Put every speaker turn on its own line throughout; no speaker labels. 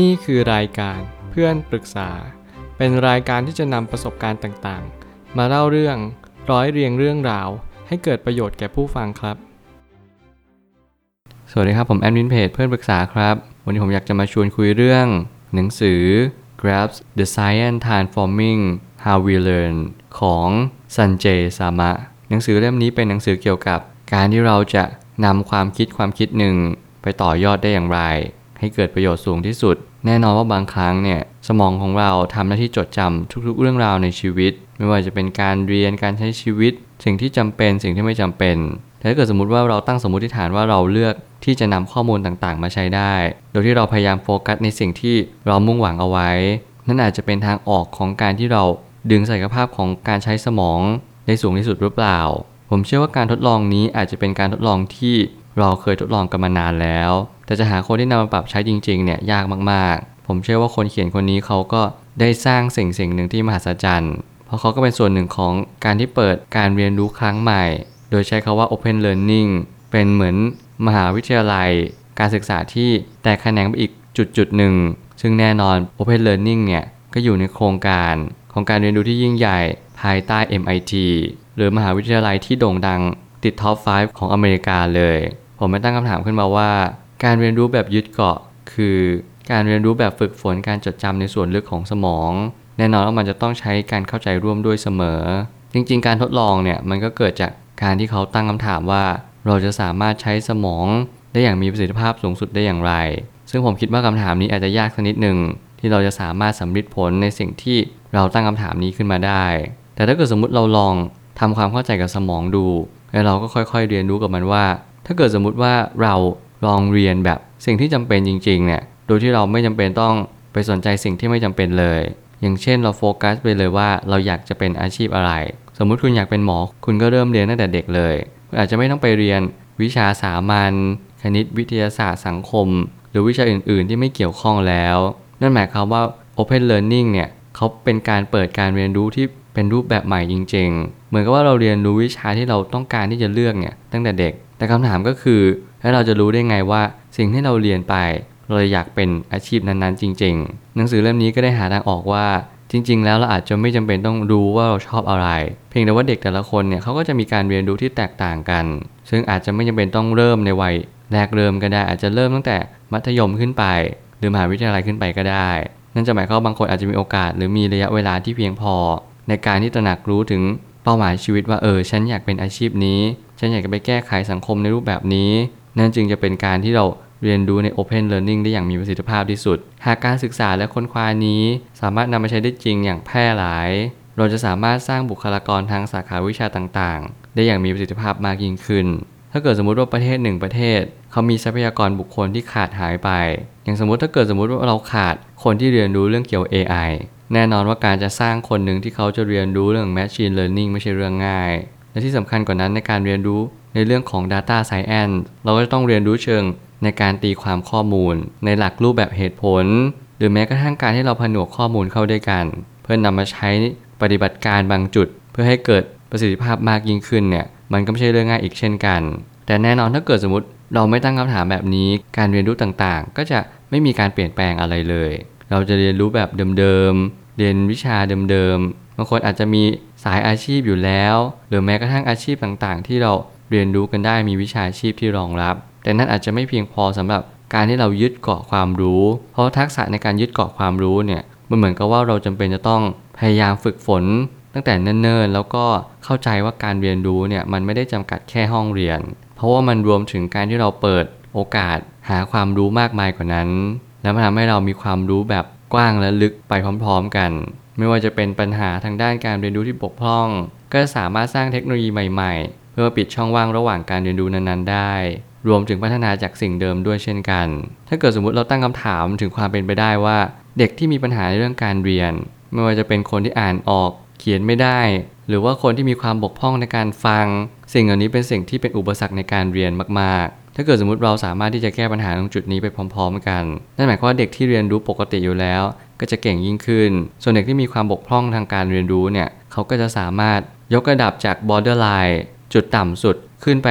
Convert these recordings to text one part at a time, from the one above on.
นี่คือรายการเพื่อนปรึกษา เป็นรายการที่จะนำประสบการณ์ต่างๆ มาเล่าเรื่องร้อยเรียงเรื่องราว ให้เกิดประโยชน์แก่ผู้ฟังครับ สวัสดีครับผมแอดมินเพจเพื่อนปรึกษาครับ วันนี้ผมอยากจะมาชวนคุยเรื่อง หนังสือ Grabs The Science Transforming How We Learn ของซันเจซามะหนังสือเล่มนี้เป็นหนังสือเกี่ยวกับ การที่เราจะนำความคิดความคิดหนึ่ง ไปต่อยอดได้อย่างไร ให้เกิดประโยชน์สูงที่สุด แน่นอนว่าบางครั้งเนี่ยสมองของเราทำหน้าที่จดจำทุกๆ เรื่องราวในชีวิต ไม่ว่าจะเป็นการเรียนการใช้ชีวิต สิ่งที่จำเป็นสิ่งที่ไม่จำเป็นแต่ถ้าเกิดสมมติว่าเราตั้งสมมติฐานว่าเราเลือกที่จะนำข้อมูลต่างๆ มาใช้ได้ โดยที่เราพยายามโฟกัสในสิ่งที่เรามุ่งหวังเอาไว้ นั่นอาจจะเป็นทางออกของการที่เราดึงศักยภาพของการใช้สมองได้สูงที่สุดหรือเปล่า ผมเชื่อว่าการทดลองนี้อาจจะเป็นการทดลองที่เราเคยทดลองกันมานานแล้ว แต่จะหาคนที่นำมาปรับใช้จริงๆเนี่ยยากมากๆ ผมเชื่อว่าคนเขียนคนนี้เขาก็ได้สร้างสิ่งสิ่งหนึ่งที่มหัศจรรย์เพราะเขาก็เป็นส่วนหนึ่งของการที่เปิดการเรียนรู้ครั้งใหม่ โดยใช้คาว่า Open Learning เป็นเหมือนมหาวิทยาลัย การศึกษาที่แตกแขนงไปอีกจุดจุดหนึ่ง ซึ่งแน่นอน Open Learning เนี่ยก็อยู่ในโครงการของการเรียนรู้ที่ยิ่งใหญ่ภายใต้ MIT หรือมหาวิทยาลัยที่โด่งดังติดท็อป 5 ของอเมริกาเลย ผมไม่ตั้งคำถามขึ้นมาว่า การเรียนรู้แบบยึดเกาะ คือการเรียนรู้แบบฝึกฝนการจดจำในส่วนลึกของสมอง แน่นอนว่ามันจะต้องใช้การเข้าใจร่วมด้วยเสมอ จริง ๆ การทดลองเนี่ยมันก็เกิดจากการที่เขาตั้งคำถามว่า เราจะสามารถใช้สมองได้อย่างมีประสิทธิภาพสูงสุดได้อย่างไร ซึ่งผมคิดว่าคำถามนี้อาจจะยากสักนิดหนึ่งที่เราจะสามารถสำเร็จผลในสิ่งที่เราตั้งคำถามนี้ขึ้นมาได้ แต่ถ้าเกิดสมมติเราลองทำความเข้าใจกับสมองดู แล้วเราก็ค่อยๆเรียนรู้กับมันว่า ถ้าเกิดสมมติว่าเรา ลองเรียนแบบสิ่งที่จำเป็นจริงๆเนี่ยโดยที่เราไม่จำเป็นต้องไปสนใจสิ่งที่ไม่จำเป็นเลย อย่างเช่นเราโฟกัสไปเลยว่าเราอยากจะเป็นอาชีพอะไร สมมุติคุณอยากเป็นหมอ คุณก็เริ่มเรียนตั้งแต่เด็กเลย คุณอาจจะไม่ต้องไปเรียนวิชาสามัญคณิตวิทยาศาสตร์สังคม หรือวิชาอื่นๆ ที่ไม่เกี่ยวข้องแล้ว นั่นหมายความว่า Open Learning เนี่ยเขาเป็นการเปิดการเรียนรู้ที่เป็นรูปแบบใหม่จริง ๆ เหมือนกับว่าเราเรียนรู้วิชาที่เราต้องการที่จะเลือกเนี่ยตั้งแต่เด็ก แต่คำถามก็คือ แล้วเราจะรู้ได้ไงว่าสิ่งที่เราเรียนไป เราอยากเป็นอาชีพนั้นๆ จริง ๆ หนังสือเล่มนี้ก็ได้หาทางออกว่าจริง ๆ แล้วเราอาจจะไม่จำเป็นต้องรู้ว่าเราชอบอะไร เพียงแต่ว่าเด็กแต่ละคนเนี่ยเขาก็จะมีการเรียนรู้ที่แตกต่างกัน ซึ่งอาจจะไม่จำเป็นต้องเริ่มในวัยแรกเริ่มก็ได้ อาจจะเริ่มตั้งแต่มัธยมขึ้นไป หรือมหาวิทยาลัยขึ้นไปก็ได้ นั่นจะหมายความว่าบางคนอาจจะมีโอกาส หรือมีระยะเวลาที่เพียงพอ ในการที่ตระหนักรู้ถึงเป้าหมายชีวิตว่าเออฉันอยากเป็นอาชีพนี้ ฉันอยากจะไปแก้ไขสังคมในรูปแบบนี้ นั่นจึงจะเป็นการที่เราเรียนรู้ใน Open Learning ได้อย่างมีประสิทธิภาพที่สุด หากการศึกษาและค้นคว้านี้ สามารถนำมาใช้ได้จริงอย่างแพร่หลาย เราจะสามารถสร้างบุคลากรทางสาขาวิชาต่างๆ ได้อย่างมีประสิทธิภาพมากยิ่งขึ้น ถ้าเกิดสมมติว่าประเทศหนึ่งประเทศ เขามีทรัพยากรบุคคลที่ขาดหายไป อย่างสมมติถ้าเกิดสมมติว่าเราขาดคนที่เรียนรู้เรื่องเกี่ยว AI แน่นอนว่าการจะสร้างคนหนึ่งที่เขาจะเรียนรู้เรื่อง Machine Learning ไม่ใช่เรื่องง่าย และที่สำคัญกว่านั้นในการเรียนรู้ในเรื่องของ Data Science เราก็จะต้องเรียนรู้เชิงในการตีความข้อมูล ในหลักรูปแบบเหตุผล หรือแม้กระทั่งการที่เราผนวกข้อมูลเข้าด้วยกัน เพื่อนนำมาใช้ปฏิบัติการบางจุด เพื่อให้เกิดประสิทธิภาพมากยิ่งขึ้นเนี่ยมันก็ไม่ใช่เรื่องง่ายอีกเช่นกัน แต่แน่นอนถ้าเกิดสมมติเราไม่ตั้งคำถามแบบนี้ การเรียนรู้ต่างๆ ก็จะไม่มีการเปลี่ยนแปลงอะไรเลย เราจะเรียนรู้แบบเดิมๆเรียนวิชาเดิมๆบางคนอาจจะมี สายอาชีพอยู่แล้ว หรือแม้กระทั่งอาชีพต่างๆ ที่เราเรียนรู้กันได้มีวิชาชีพที่รองรับ แต่นั่นอาจจะไม่เพียงพอสำหรับการที่เรายึดเกาะความรู้ เพราะทักษะในการยึดเกาะความรู้เนี่ยมันเหมือนกับว่าเราจำเป็นจะต้องพยายามฝึกฝน ตั้งแต่เนิ่นๆ แล้วก็เข้าใจว่าการเรียนรู้เนี่ยมันไม่ได้จำกัดแค่ห้องเรียน เพราะว่ามันรวมถึงการที่เราเปิดโอกาสหาความรู้มากมายกว่านั้น แล้วมันทำให้เรามีความรู้แบบกว้างและลึกไปพร้อม ๆ กัน ไม่ว่าจะเป็นปัญหาทางด้านการเรียนรู้ที่บกพร่อง ก็สามารถสร้างเทคโนโลยีใหม่ ๆ เพื่อปิดช่องว่างระหว่างการเรียนรู้นั้นๆ ได้ รวมถึงพัฒนาจากสิ่งเดิมด้วยเช่นกัน ถ้าเกิดสมมติเราตั้งคำถามถึงความเป็นไปได้ว่า เด็กที่มีปัญหาในเรื่องการเรียน ไม่ว่าจะเป็นคนที่อ่านออก เขียนไม่ได้ หรือว่าคนที่มีความบกพร่องในการฟัง สิ่งเหล่านี้เป็นสิ่งที่เป็นอุปสรรคในการเรียนมากๆ ถ้าเกิดสมมติเราสามารถที่จะแก้ปัญหาตรงจุดนี้ไปพร้อม ๆ กันนั่นหมายความว่าเด็กที่เรียนรู้ปกติอยู่แล้ว ก็จะเก่งยิ่งขึ้น ส่วนเด็กที่มีความบกพร่องทางการเรียนรู้เนี่ยเขาก็จะสามารถยกระดับจาก borderline จุดต่ำสุดขึ้นไป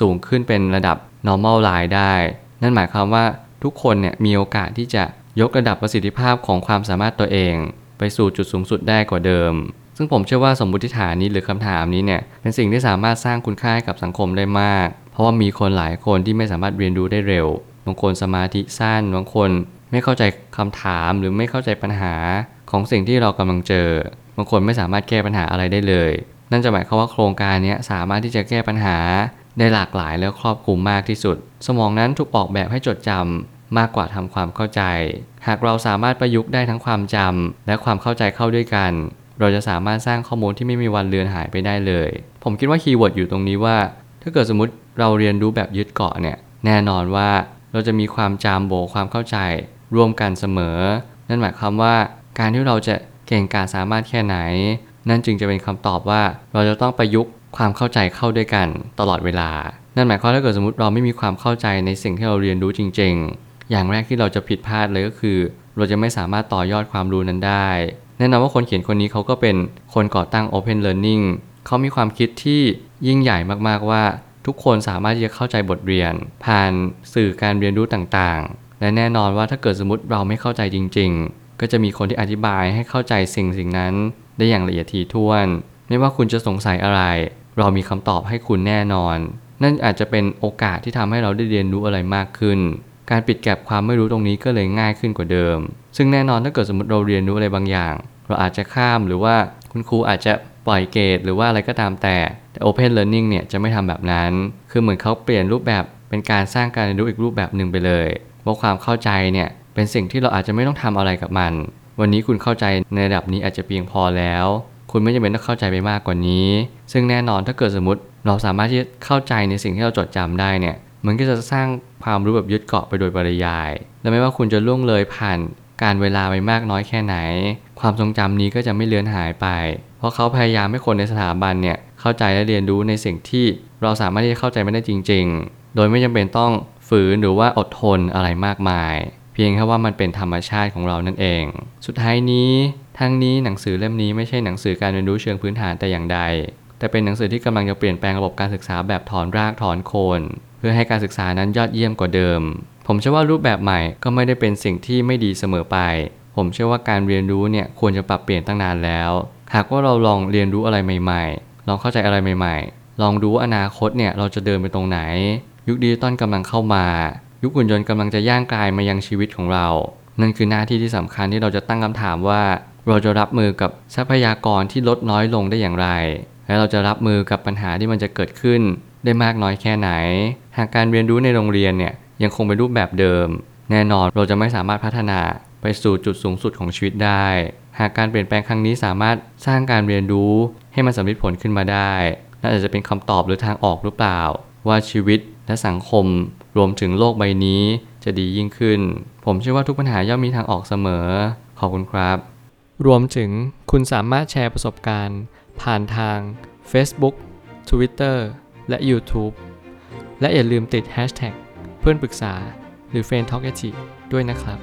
สูงขึ้นเป็นระดับ normal line ได้ นั่นหมายความว่าทุกคนเนี่ยมีโอกาสที่จะยกระดับประสิทธิภาพของความสามารถตัวเอง ไปสู่จุดสูงสุดได้กว่าเดิม ซึ่งผมเชื่อว่าสมมติฐานนี้หรือคำถามนี้เนี่ยเป็นสิ่งที่สามารถสร้างคุณค่าให้กับสังคมได้มาก ราะว่ามีคนหลายคนที่ไม่สามารถเรียนรู้ได้เร็ว บางคนสมาธิสั้น บางคนไม่เข้าใจคำถามหรือไม่เข้าใจปัญหาของสิ่งที่เรากำลังเจอ บางคนไม่สามารถแก้ปัญหาอะไรได้เลย นั่นจะหมายความว่าโครงการนี้สามารถที่จะแก้ปัญหาได้หลากหลายและครอบคลุมมากที่สุด สมองนั้นถูกออกแบบให้จดจำมากกว่าทำความเข้าใจ หากเราสามารถประยุกต์ได้ทั้งความจำและความเข้าใจเข้าด้วยกัน เราจะสามารถสร้างข้อมูลที่ไม่มีวันเลือนหายไปได้เลย ผมคิดว่า keyword อยู่ตรงนี้ว่า ถ้าเกิดสมมติเราเรียนรู้แบบยึดเกาะเนี่ย แน่นอนว่าเราจะมีความจำโบความเข้าใจร่วมกันเสมอ นั่นหมายความว่าการที่เราจะเก่งกาจสามารถแค่ไหน นั่นจึงจะเป็นคำตอบว่าเราจะต้องประยุกต์ความเข้าใจเข้าด้วยกันตลอดเวลา นั่นหมายความว่าถ้าเกิดสมมติเราไม่มีความเข้าใจในสิ่งที่เราเรียนรู้จริง ๆ อย่างแรกที่เราจะผิดพลาดเลยก็คือ เราจะไม่สามารถต่อยอดความรู้นั้นได้ แน่นอนว่าคนเขียนคนนี้เขาก็เป็นคนก่อตั้ง Open Learning เขามีความคิดที่ ยิ่งใหญ่มากๆว่าทุกคนสามารถที่จะเข้าใจบทเรียน ผ่านสื่อการเรียนรู้ต่างๆ และแน่นอนว่าถ้าเกิดสมมติเราไม่เข้าใจจริง ๆ ก็จะมีคนที่อธิบายให้เข้าใจสิ่งสิ่งนั้น ได้อย่างละเอียดถี่ถ้วน ไม่ว่าคุณจะสงสัยอะไร เรามีคำตอบให้คุณแน่นอน นั่นอาจจะเป็นโอกาสที่ทำให้เราได้เรียนรู้อะไรมากขึ้น การปิดแก็บความไม่รู้ตรงนี้ก็เลยง่ายขึ้นกว่าเดิม ซึ่งแน่นอนถ้าเกิดสมมติเราเรียนรู้อะไรบางอย่าง เราอาจจะข้ามหรือว่าคุณครูอาจจะ ปล่อยเกรดหรือว่าอะไรก็ตามแต่แต่ Open Learning เนี่ยจะไม่ทำแบบนั้น คือเหมือนเขาเปลี่ยนรูปแบบเป็นการสร้างการเรียนรู้อีกรูปแบบหนึ่งไปเลยว่าความเข้าใจเนี่ยเป็นสิ่งที่เราอาจจะไม่ต้องทำอะไรกับมัน วันนี้คุณเข้าใจในระดับนี้อาจจะเพียงพอแล้ว คุณไม่จำเป็นต้องเข้าใจไปมากกว่านี้ ซึ่งแน่นอนถ้าเกิดสมมติเราสามารถที่จะเข้าใจในสิ่งที่เราจดจำได้เนี่ยมันก็จะสร้างความรู้แบบยึดเกาะไปโดยปริยาย และไม่ว่าคุณจะล่วงเลยผ่านการเวลาไปมากน้อยแค่ไหน ความทรงจำนี้ก็จะไม่เลือนหายไป เพราะเขาพยายามให้คนในสถาบันเนี่ยเข้าใจและเรียนรู้ในสิ่งที่เราสามารถที่จะเข้าใจไม่ได้จริง ๆ โดยไม่จำเป็นต้องฝืนหรือว่าอดทนอะไรมากมาย เพียงแค่ว่ามันเป็นธรรมชาติของเรานั่นเอง สุดท้ายนี้ทั้งนี้หนังสือเล่มนี้ไม่ใช่หนังสือการเรียนรู้เชิงพื้นฐานแต่อย่างใด แต่เป็นหนังสือที่กำลังจะเปลี่ยนแปลงระบบการศึกษาแบบถอนรากถอนโคน เพื่อให้การศึกษานั้นยอดเยี่ยมกว่าเดิม ผมเชื่อว่ารูปแบบใหม่ก็ไม่ได้เป็นสิ่งที่ไม่ดีเสมอไป ผมเชื่อว่าการเรียนรู้เนี่ยควรจะปรับเปลี่ยนตั้งนานแล้ว หากว่าเราลองเรียนรู้อะไรใหม่ๆ ลองเข้าใจอะไรใหม่ ๆ ลองดูว่าอนาคตเนี่ยเราจะเดินไปตรงไหน ยุคดิจิตอลกำลังเข้ามา ยุคหุ่นยนต์กำลังจะย่างกลายมายังชีวิตของเรา นั่นคือหน้าที่ที่สำคัญที่เราจะตั้งคำถามว่า เราจะรับมือกับทรัพยากรที่ลดน้อยลงได้อย่างไร และเราจะรับมือกับปัญหาที่มันจะเกิดขึ้น ได้มากน้อยแค่ไหน หากการเรียนรู้ในโรงเรียนเนี่ยยังคงเป็นรูปแบบเดิม แน่นอนเราจะไม่สามารถพัฒนาไปสู่จุดสูงสุดของชีวิตได้ หากการเปลี่ยนแปลงครั้งนี้สามารถสร้างการเรียนรู้ให้มันสำเร็จผลขึ้นมาได้น่าจะเป็นคำตอบหรือทางออกหรือเปล่า ว่าชีวิตและสังคมรวมถึงโลกใบนี้จะดียิ่งขึ้น ผมเชื่อว่าทุกปัญหาย่อมมีทางออกเสมอ ขอบคุณครับ รวมถึงคุณสามารถแชร์ประสบการณ์ ผ่านทาง Facebook Twitter และ YouTube และอย่าลืมติด Hashtag เพื่อนปรึกษาหรือ f r ร e n d t a l k ด้วยนะครับ